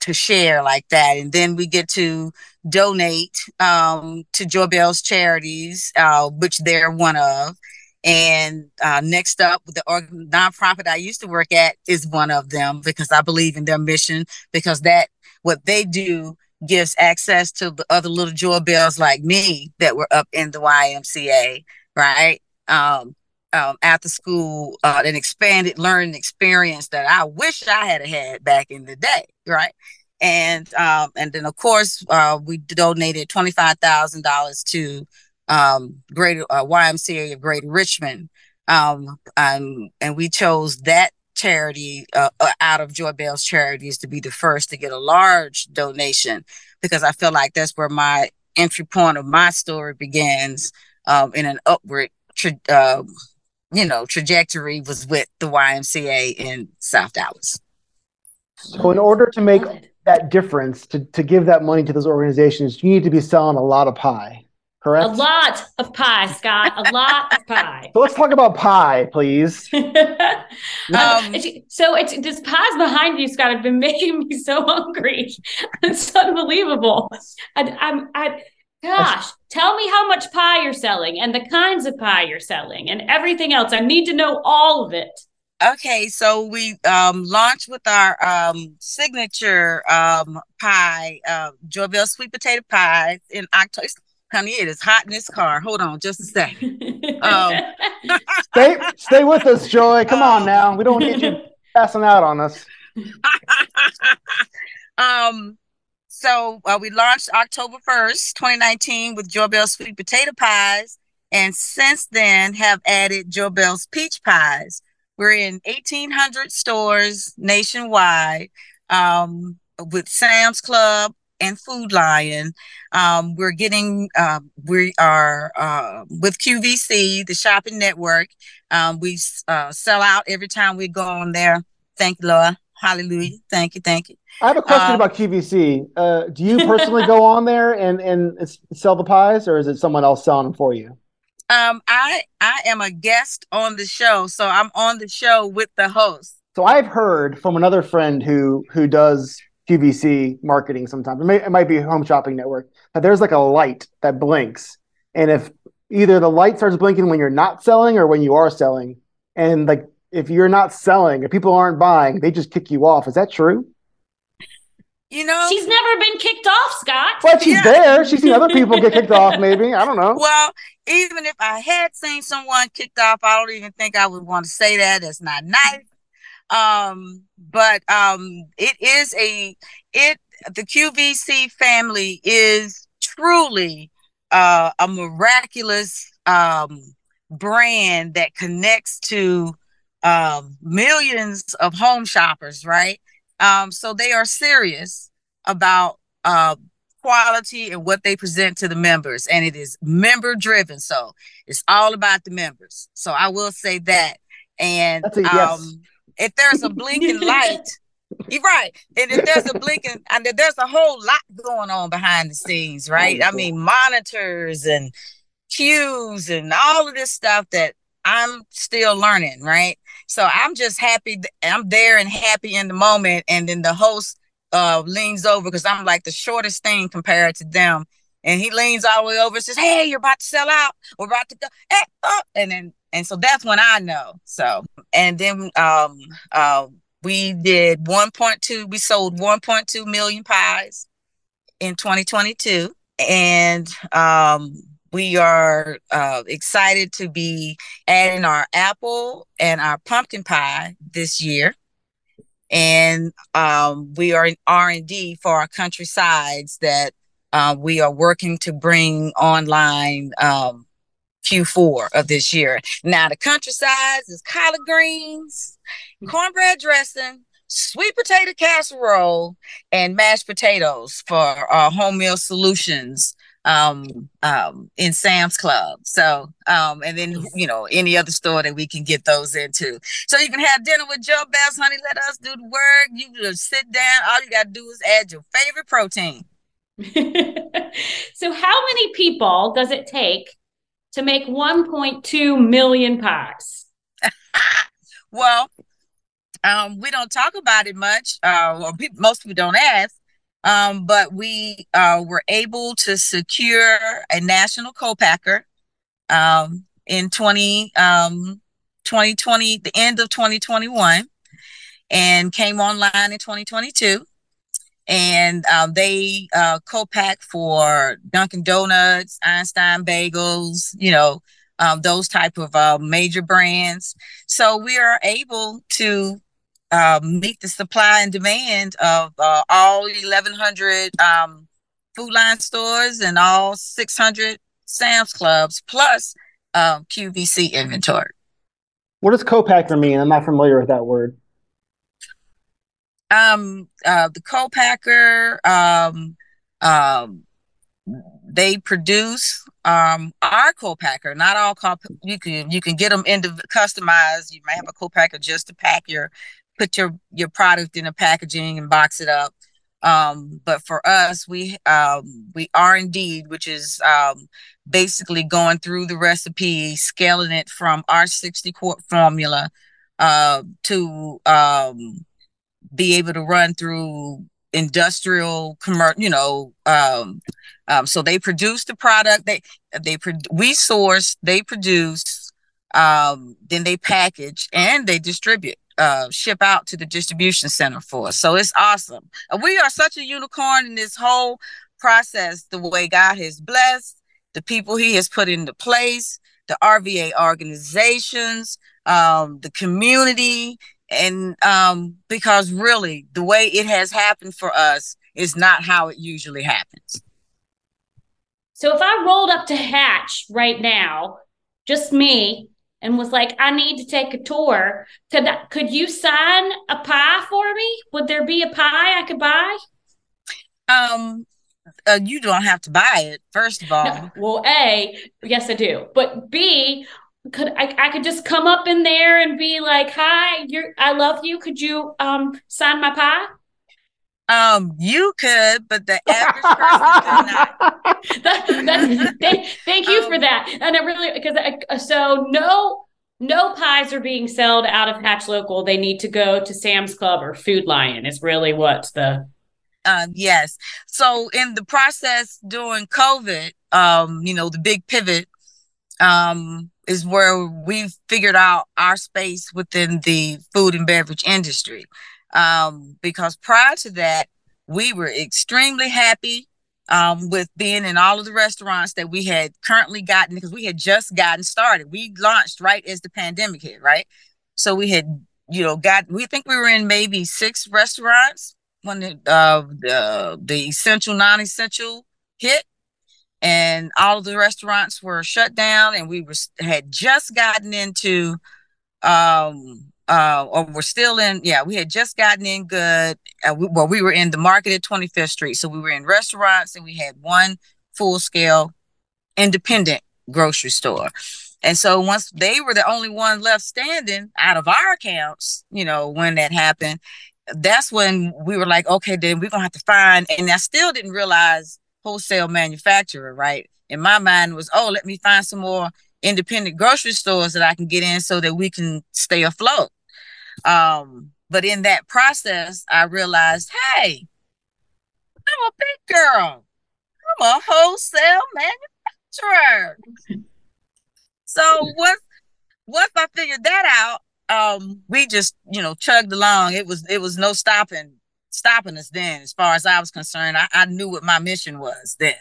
to share like that. And then we get to donate um, to Joy Bell's charities, uh, which they're one of. And uh, next up, the org- nonprofit I used to work at is one of them because I believe in their mission because that what they do gives access to the other little Joy Bells like me that were up in the YMCA, right? Um, um, after school, uh, an expanded learning experience that I wish I had had back in the day, right? And um, and then of course uh, we donated twenty five thousand dollars to um, Greater uh, YMCA of Greater Richmond, um, um, and we chose that charity uh, uh, out of Joy Bell's charities to be the first to get a large donation because I feel like that's where my entry point of my story begins um, in an upward, tra- uh, you know, trajectory was with the YMCA in South Dallas. So, in order to make that difference, to, to give that money to those organizations, you need to be selling a lot of pie correct? A lot of pie, Scott. A lot of pie. So let's talk about pie, please. um, so it's this pie's behind you, Scott. Have been making me so hungry. It's unbelievable. I, I'm, I, gosh, tell me how much pie you're selling and the kinds of pie you're selling and everything else. I need to know all of it. Okay, so we um, launched with our um, signature um, pie, uh, Joy Bell sweet potato pie in October honey, it is hot in this car. Hold on just a second. Um, stay, stay with us, Joy. Come on now. We don't need you passing out on us. um, so uh, we launched October 1st, 2019 with Joy Bell sweet potato pies. And since then have added Joy Bell's peach pies. We're in 1,800 stores nationwide um, with Sam's Club, and Food Lion. Um, we're getting, uh, we are uh, with QVC, the shopping network. Um, we uh, sell out every time we go on there. Thank you, Lord. Hallelujah. Thank you. Thank you. I have a question uh, about QVC. Uh, do you personally go on there and, and sell the pies, or is it someone else selling them for you? Um, I I am a guest on the show, so I'm on the show with the host. So I've heard from another friend who who does QVC marketing sometimes. It, may, it might be a Home Shopping Network. But there's like a light that blinks, and if either the light starts blinking when you're not selling or when you are selling, and like if you're not selling, if people aren't buying, they just kick you off. Is that true? You know, she's never been kicked off, Scott. But she's yeah. there. She's seen other people get kicked off. Maybe I don't know. Well, even if I had seen someone kicked off, I don't even think I would want to say that. That's not nice. Um, but um, it is a it the QVC family is truly uh, a miraculous um, brand that connects to um, millions of home shoppers, right? Um, so they are serious about uh, quality and what they present to the members, and it is member driven. So it's all about the members. So I will say that. And yes. um, if there's a blinking light, you're right. And if there's a blinking, and there's a whole lot going on behind the scenes, right? I mean, monitors and cues and all of this stuff that I'm still learning, right? So I'm just happy. I'm there and happy in the moment. And then the host uh, leans over because I'm like the shortest thing compared to them. And he leans all the way over and says, Hey, you're about to sell out. We're about to go. Hey, oh. And then and so that's when I know. So and then um uh we did 1.2 we sold 1.2 million pies in 2022 and um we are uh, excited to be adding our apple and our pumpkin pie this year and um, we are in r&d for our countrysides that uh, we are working to bring online um, Q4 of this year. Now the country countryside is collard greens, cornbread dressing, sweet potato casserole, and mashed potatoes for our home meal solutions um um in Sam's Club. So um and then you know any other store that we can get those into. So you can have dinner with Joe Bass, honey. Let us do the work. You just sit down. All you gotta do is add your favorite protein. so how many people does it take to make 1.2 million pies? well, Um, we don't talk about it much, uh, pe- most people don't ask. Um, but we uh, were able to secure a national co-packer um, in 20, um, 2020, the end of 2021, and came online in 2022. And um, they uh, co-pack for Dunkin' Donuts, Einstein Bagels, you know, um, those type of uh, major brands. So we are able to uh, meet the supply and demand of uh, all 1,100 um, Food Lion stores and all 600 Sam's Clubs plus um, QVC inventory. What does co-packer mean? I'm not familiar with that word. Um, uh, the co-packer, um, um, they produce um our co-packer. Not all co you can you can get them into customized. You might have a co-packer just to pack your put your your product in a packaging and box it up. Um, but for us, we um, we R and D, which is um, basically going through the recipe, scaling it from our sixty quart formula uh, to um, be able to run through industrial commercial you know um um so they produce the product they they pro- we source they produce um then they package and they distribute uh ship out to the distribution center for us. So it's awesome. We are such a unicorn in this whole process the way god has blessed the people he has put into place the rva organizations um the community and um because really the way it has happened for us is not how it usually happens So if I rolled up to Hatch right now, just me, and was like, I need to take a tour, could that, could you sign a pie for me? Would there be a pie I could buy? um uh, you don't have to buy it first of all No, well, A, yes, I do. But B, could I, I could just come up in there and be like, "Hi, you're I love you. Could you um sign my pie?" um you could but the average person could not that, that's, thank, thank you for Um, that. And it really because so no no pies are being sold out of Hatch Local. They need to go to Sam's Club or Food Lion. Is really what the Um, yes. So in the process during COVID, um, you know, the big pivot um, is where we figured out our space within the food and beverage industry. Um, because prior to that, we were extremely happy um, with being in all of the restaurants that we had currently gotten because we had just gotten started. We launched right as the pandemic hit, right? So we had, you know, got we think we were in maybe six restaurants when the uh, the the essential non-essential hit and all of the restaurants were shut down and we were had just gotten into um uh or we're still in yeah we had just gotten in good uh, we, well we were in the market at 25th street so we were in restaurants and we had one full scale independent grocery store. And so once they were the only one left standing out of our accounts you know when that happened that's when we were like okay then we're gonna have to find and i still didn't realize wholesale manufacturer right? In my mind was oh let me find some more independent grocery stores that i can get in so that we can stay afloat. Um but in that process i realized hey i'm a big girl. I'm a wholesale manufacturer. So once once i figured that out um we just you know chugged along. It was it was no stopping stopping us then as far as i was concerned i, I knew what my mission was then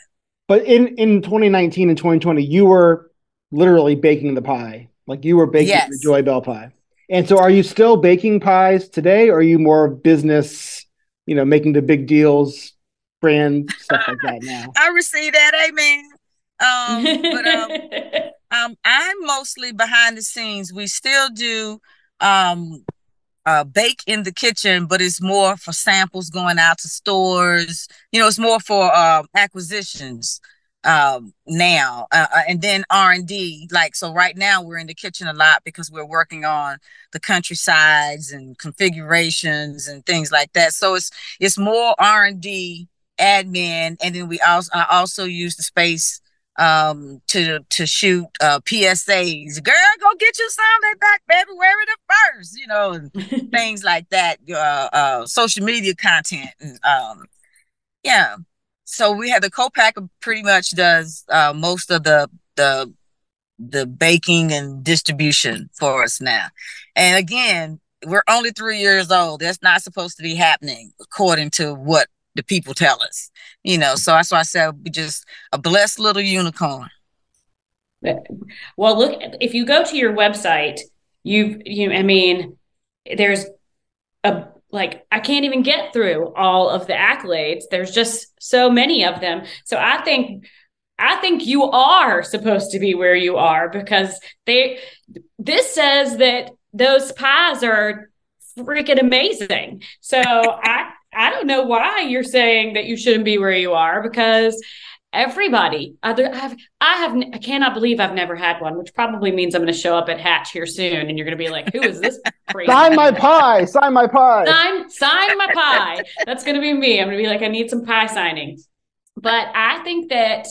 But in in 2019 and 2020, you were literally baking the pie. Like you were baking Yes. the Joy Bell pie. And so are you still baking pies today or are you more business, you know, making the big deals, brand stuff like that now? i received that amen um but um um i'm mostly behind the scenes we still do um uh bake in the kitchen but it's more for samples going out to stores. You know it's more for uh acquisitions um now uh, uh, and then r&d like so right now we're in the kitchen a lot because we're working on the countrysides and configurations and things like that. So it's it's more r&d admin and then we also i also use the space um, to to shoot uh, PSAs. Girl, go get you some. They back February the first, you know, and things like that. Uh, uh, social media content, and um, yeah. So we have the co-packer pretty much does uh, most of the the the baking and distribution for us now. And again, we're only three years old. That's not supposed to be happening according to what the people tell us. You know, so that's why I said we just a blessed little unicorn. Well, look, if you go to your website, you you I mean, there's a like I can't even get through all of the accolades. There's just so many of them. So I think I think you are supposed to be where you are because they this says that those pies are freaking amazing. So I I don't know why you're saying that you shouldn't be where you are because everybody other I have I have I cannot believe I've never had one, which probably means I'm going to show up at Hatch here soon, and you're going to be like, "Who is this?" sign my pie. Sign my pie. Sign sign my pie. That's going to be me. I'm going to be like, I need some pie signings. But I think that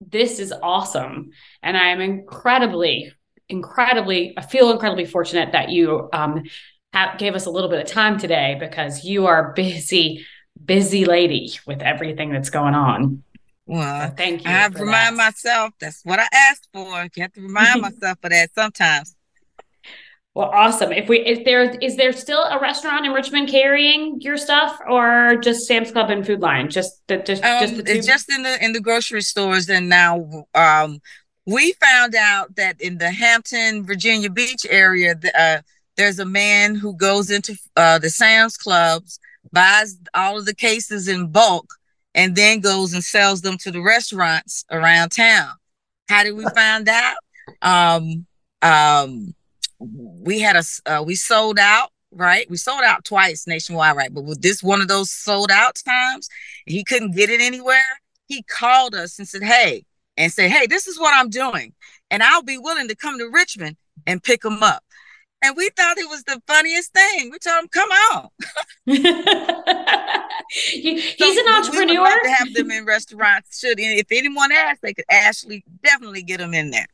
this is awesome, and I am incredibly, incredibly. I feel incredibly fortunate that you um have, gave us a little bit of time today because you are busy, busy lady with everything that's going on. Well, so thank you. I have to remind that. myself that's what I asked for. You have to remind myself of that sometimes. Well, awesome. If we if there is there still a restaurant in Richmond carrying your stuff, or just Sam's Club and Food Lion? Just the just, um, just the two? It's just in the in the grocery stores, and now um, we found out that in the Hampton, Virginia Beach area, the, uh, there's a man who goes into uh, the Sam's Clubs, buys all of the cases in bulk, and then goes and sells them to the restaurants around town. How did we find out? Um, um, we had a uh, we sold out right? We sold out twice nationwide, right? But with this one of those sold out times, he couldn't get it anywhere. He called us and said, "Hey," and said, "Hey, this is what I'm doing, and I'll be willing to come to Richmond and pick them up." And we thought it was the funniest thing. We told him, "Come on." he, he's so an entrepreneur. We would to have them in restaurants. Should if anyone asked, they could actually definitely get them in there.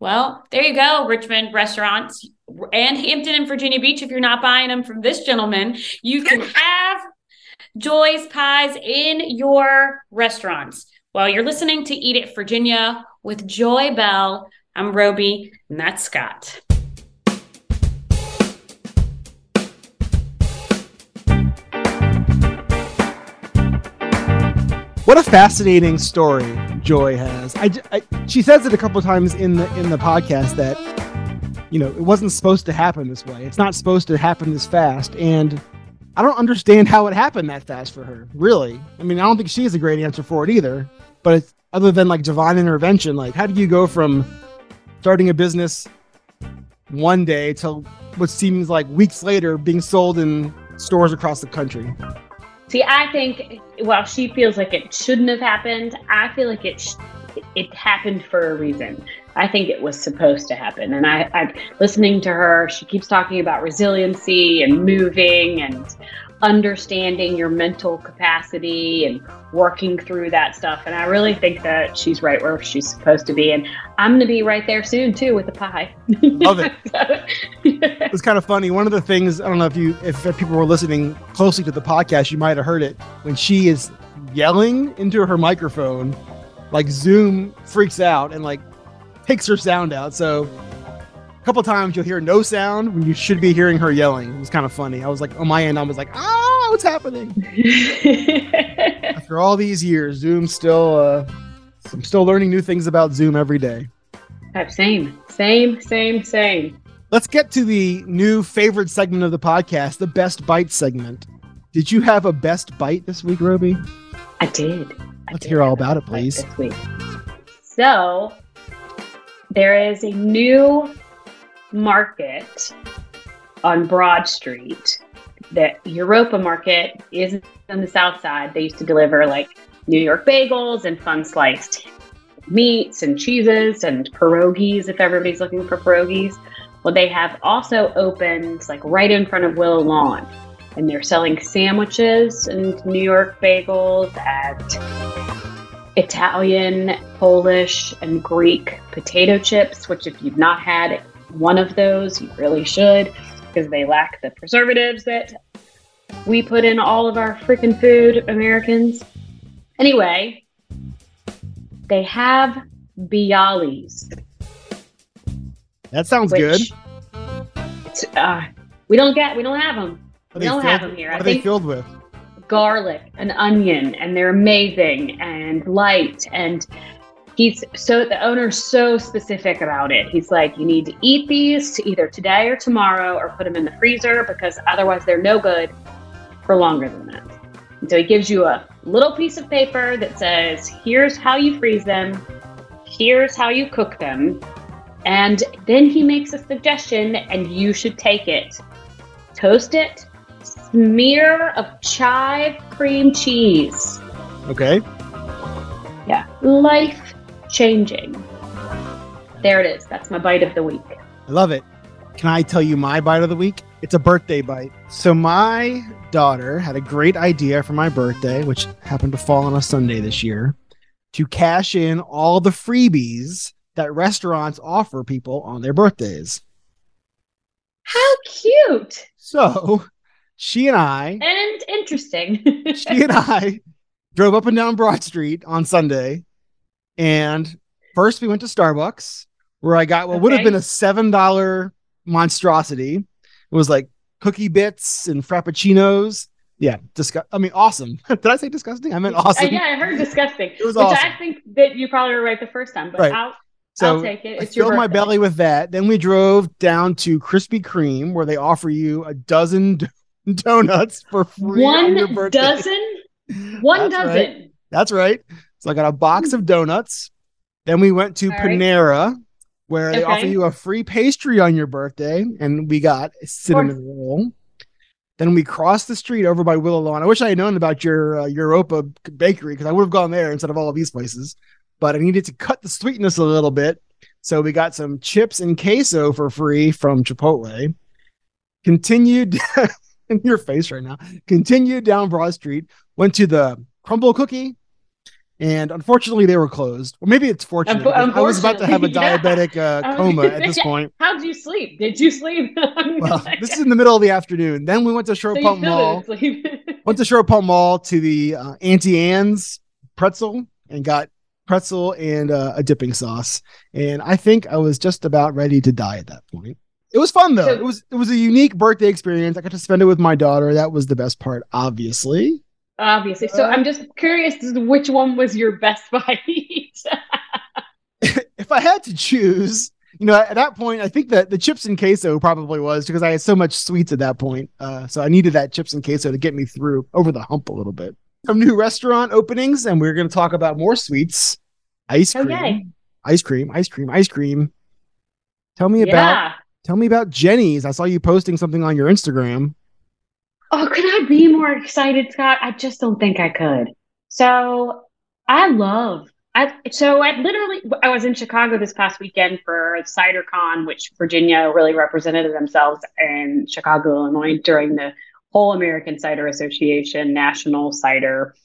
Well, there you go, Richmond restaurants and Hampton and Virginia Beach. If you're not buying them from this gentleman, you can have Joy's Pies in your restaurants. Well, you're listening to Eat It Virginia with Joy Bell. I'm Roby, and that's Scott. What a fascinating story Joy has. I, I, she says it a couple times in the in the podcast that you know it wasn't supposed to happen this way. It's not supposed to happen this fast, and I don't understand how it happened that fast for her. Really, I mean, I don't think she has a great answer for it either. But it's, other than like divine intervention, like how do you go from starting a business one day to what seems like weeks later being sold in stores across the country? See, I think while she feels like it shouldn't have happened, I feel like it sh- it happened for a reason. I think it was supposed to happen. And I, I listening to her, she keeps talking about resiliency and moving and understanding your mental capacity and working through that stuff. And I really think that she's right where she's supposed to be. And I'm going to be right there soon too with the pie. Love it. it's kind of funny. One of the things I don't know if you if people were listening closely to the podcast, you might have heard it when she is yelling into her microphone. Like Zoom freaks out and like takes her sound out. So a couple times you'll hear no sound when you should be hearing her yelling. It was kind of funny. I was like, on my end, I was like, ah, what's happening? After all these years, Zoom still, uh, I'm still learning new things about Zoom every day. Same, same, same, same. Let's get to the new favorite segment of the podcast, the best bite segment. Did you have a best bite this week, Roby? I did. I Let's did hear all about it, please. This week. So, there is a new market on Broad Street. The Europa Market is on the south side. They used to deliver like New York bagels and fun sliced meats and cheeses and pierogies if everybody's looking for pierogies. Well, they have also opened like right in front of Willow Lawn and they're selling sandwiches and New York bagels at Italian, Polish, and Greek potato chips, which, if you've not had one of those, you really should because they lack the preservatives that we put in all of our freaking food, Americans. Anyway, they have Bialys. That sounds good. uh, we don't get, we don't have them. What We don't they have them here. What I are they filled with? garlic and onion, and they're amazing and light. And he's so the owner's so specific about it. He's like, you need to eat these to either today or tomorrow, or put them in the freezer because otherwise they're no good for longer than that. And so he gives you a little piece of paper that says, here's how you freeze them, here's how you cook them. And then he makes a suggestion, and you should take it. Toast it, smear of chive cream cheese. Okay. Yeah, life changing. There it is. That's my bite of the week. I love it. Can I tell you my bite of the week? It's a birthday bite. So my daughter had a great idea for my birthday, which happened to fall on a Sunday this year, to cash in all the freebies that restaurants offer people on their birthdays. How cute So she and I, and interesting. she and I drove up and down Broad Street on Sunday. And first we went to Starbucks where I got what would have been a $7 monstrosity. It was like cookie bits and frappuccinos. Yeah, disgust. I mean, awesome. Did I say disgusting? I meant awesome. Uh, yeah, I heard disgusting. It was which awesome. I think that you probably were right the first time, but Right. I'll, So I'll take it. I It's your filled my belly with that. Then we drove down to Krispy Kreme where they offer you a dozen d- donuts for free on One birthday. dozen? One That's dozen. right. That's right. So I got a box of donuts. Then we went to All right. Panera, where they offer you a free pastry on your birthday, and we got a cinnamon roll. Then we crossed the street over by Willow Lawn. I wish I had known about your uh, Europa bakery because I would have gone there instead of all of these places. But I needed to cut the sweetness a little bit, so we got some chips and queso for free from Chipotle. Continued in your face right now. Continued down Broad Street. Went to the Crumbl Cookie, and unfortunately they were closed. Well, maybe it's fortunate. I was about to have a diabetic uh, coma at this point. How'd you sleep? Did you sleep? Well, this is in the middle of the afternoon. Then we went to Short so Pump Mall. Went to Short Pump Mall to the uh, Auntie Anne's pretzel and got pretzel and uh, a dipping sauce. And I think I was just about ready to die at that point. It was fun though. So- it was it was a unique birthday experience. I got to spend it with my daughter. That was the best part, obviously. Obviously. So Uh, I'm just curious which one was your best bite. if I had to choose, you know, at that point, I think that the chips and queso probably was because I had so much sweets at that point. Uh, so I needed that chips and queso to get me through over the hump a little bit. Some new restaurant openings, and we're going to talk about more sweets. Ice cream, Okay. ice cream, ice cream, ice cream. Tell me about tell me about Jeni's. I saw you posting something on your Instagram. Oh, could I be more excited, Scott? I just don't think I could. So I love I so I literally I was in Chicago this past weekend for CiderCon, which Virginia really represented themselves in Chicago, Illinois during the whole American Cider Association National Cider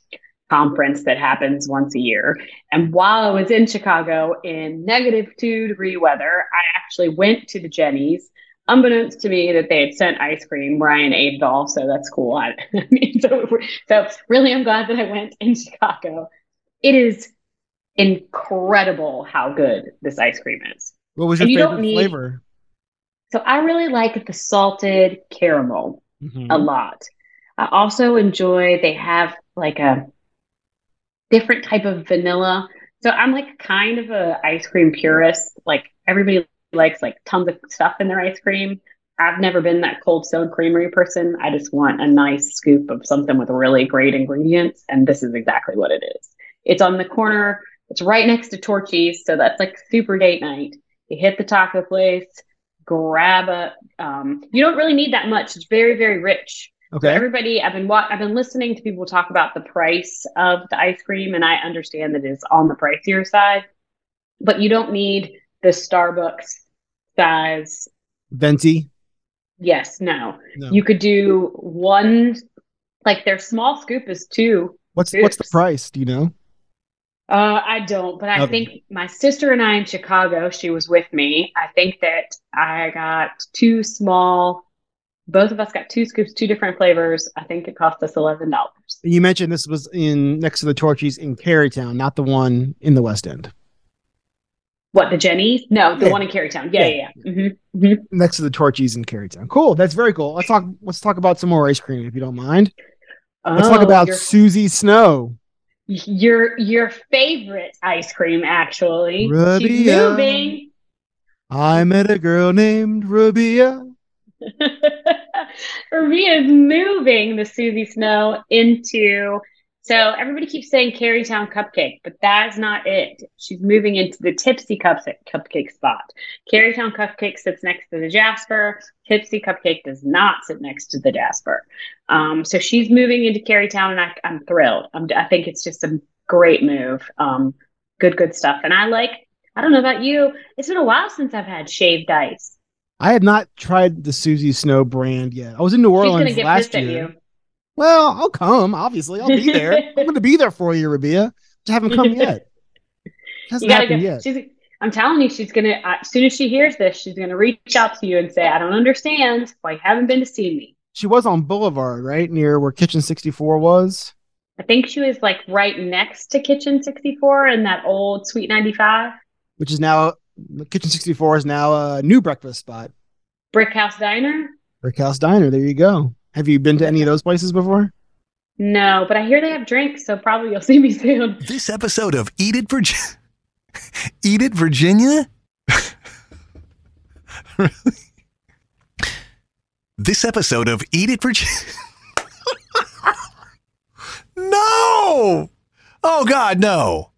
Conference that happens once a year. And while I was in Chicago in negative two degree weather, I actually went to the Jeni's unbeknownst to me that they had sent ice cream. Ryan ate it all, so that's cool. I, I mean, so, so really, I'm glad that I went in Chicago. It is incredible how good this ice cream is. What was your And you favorite need- flavor? So I really like the salted caramel Mhm. a lot. I also enjoy they have like a different type of vanilla. So I'm like kind of a ice cream purist. Like everybody likes like tons of stuff in their ice cream. I've never been that cold stone creamery person. I just want a nice scoop of something with really great ingredients, and this is exactly what it is. It's on the corner. It's right next to Torchy's, so that's like super date night. You hit the taco place, grab a. Um, you don't really need that much. It's very very rich. So Okay. everybody, I've been wa- I've been listening to people talk about the price of the ice cream, and I understand that it's on the pricier side, but you don't need the Starbucks size. Venti. Yes, no. No. You could do one, like their small scoop is two. what's what's the price? Do you know? Uh, I don't, but I Okay. think my sister and I in Chicago, she was with me. I think that I got two small, both of us got two scoops, two different flavors. I think it cost us $11. You mentioned this was in next to the Torchy's in Carytown, not the one in the West End. What, the Jeni's? No, the Yeah. one in Carytown. Yeah, Yeah. yeah, yeah. hmm Next to the Torchy's in Carytown. Cool. That's very cool. Let's talk. Let's talk about some more ice cream, if you don't mind. Let's talk about your, Susie Snow. your your favorite ice cream, actually. Moving. I met a girl named Rubia. Maria is moving the Susie Snow into. So everybody keeps saying Carytown Cupcake, but that's not it. She's moving into the Tipsy Cup- Cupcake spot. Carytown Cupcake sits next to the Jasper. Tipsy Cupcake does not sit next to the Jasper. Um, so she's moving into Carytown, and I, I'm thrilled. I'm, I think it's just a great move. Um, good, good stuff. And I like. I don't know about you. It's been a while since I've had shaved ice. I have not tried the Susie Snow brand yet. I was in New Orleans last year. Well, I'll come. Obviously, I'll be there. I'm going to be there for you, Rabia. Just haven't come yet. Hasn't gotta go. happened yet. She's, I'm telling you, she's gonna. As soon as she hears this, she's gonna reach out to you and say, "I don't understand why you haven't been to see me." She was on Boulevard, right near where Kitchen 64 was. I think she was like right next to Kitchen 64 in that old Sweet 95 which is now Kitchen 64 is now a new breakfast spot. Brick House Diner. Brick House Diner. There you go. Have you been to any of those places before? No, but I hear they have drinks, so probably you'll see me soon. This episode of Eat It Virginia. Eat It Virginia? Really? This episode of Eat It Virginia. no! Oh, God, no.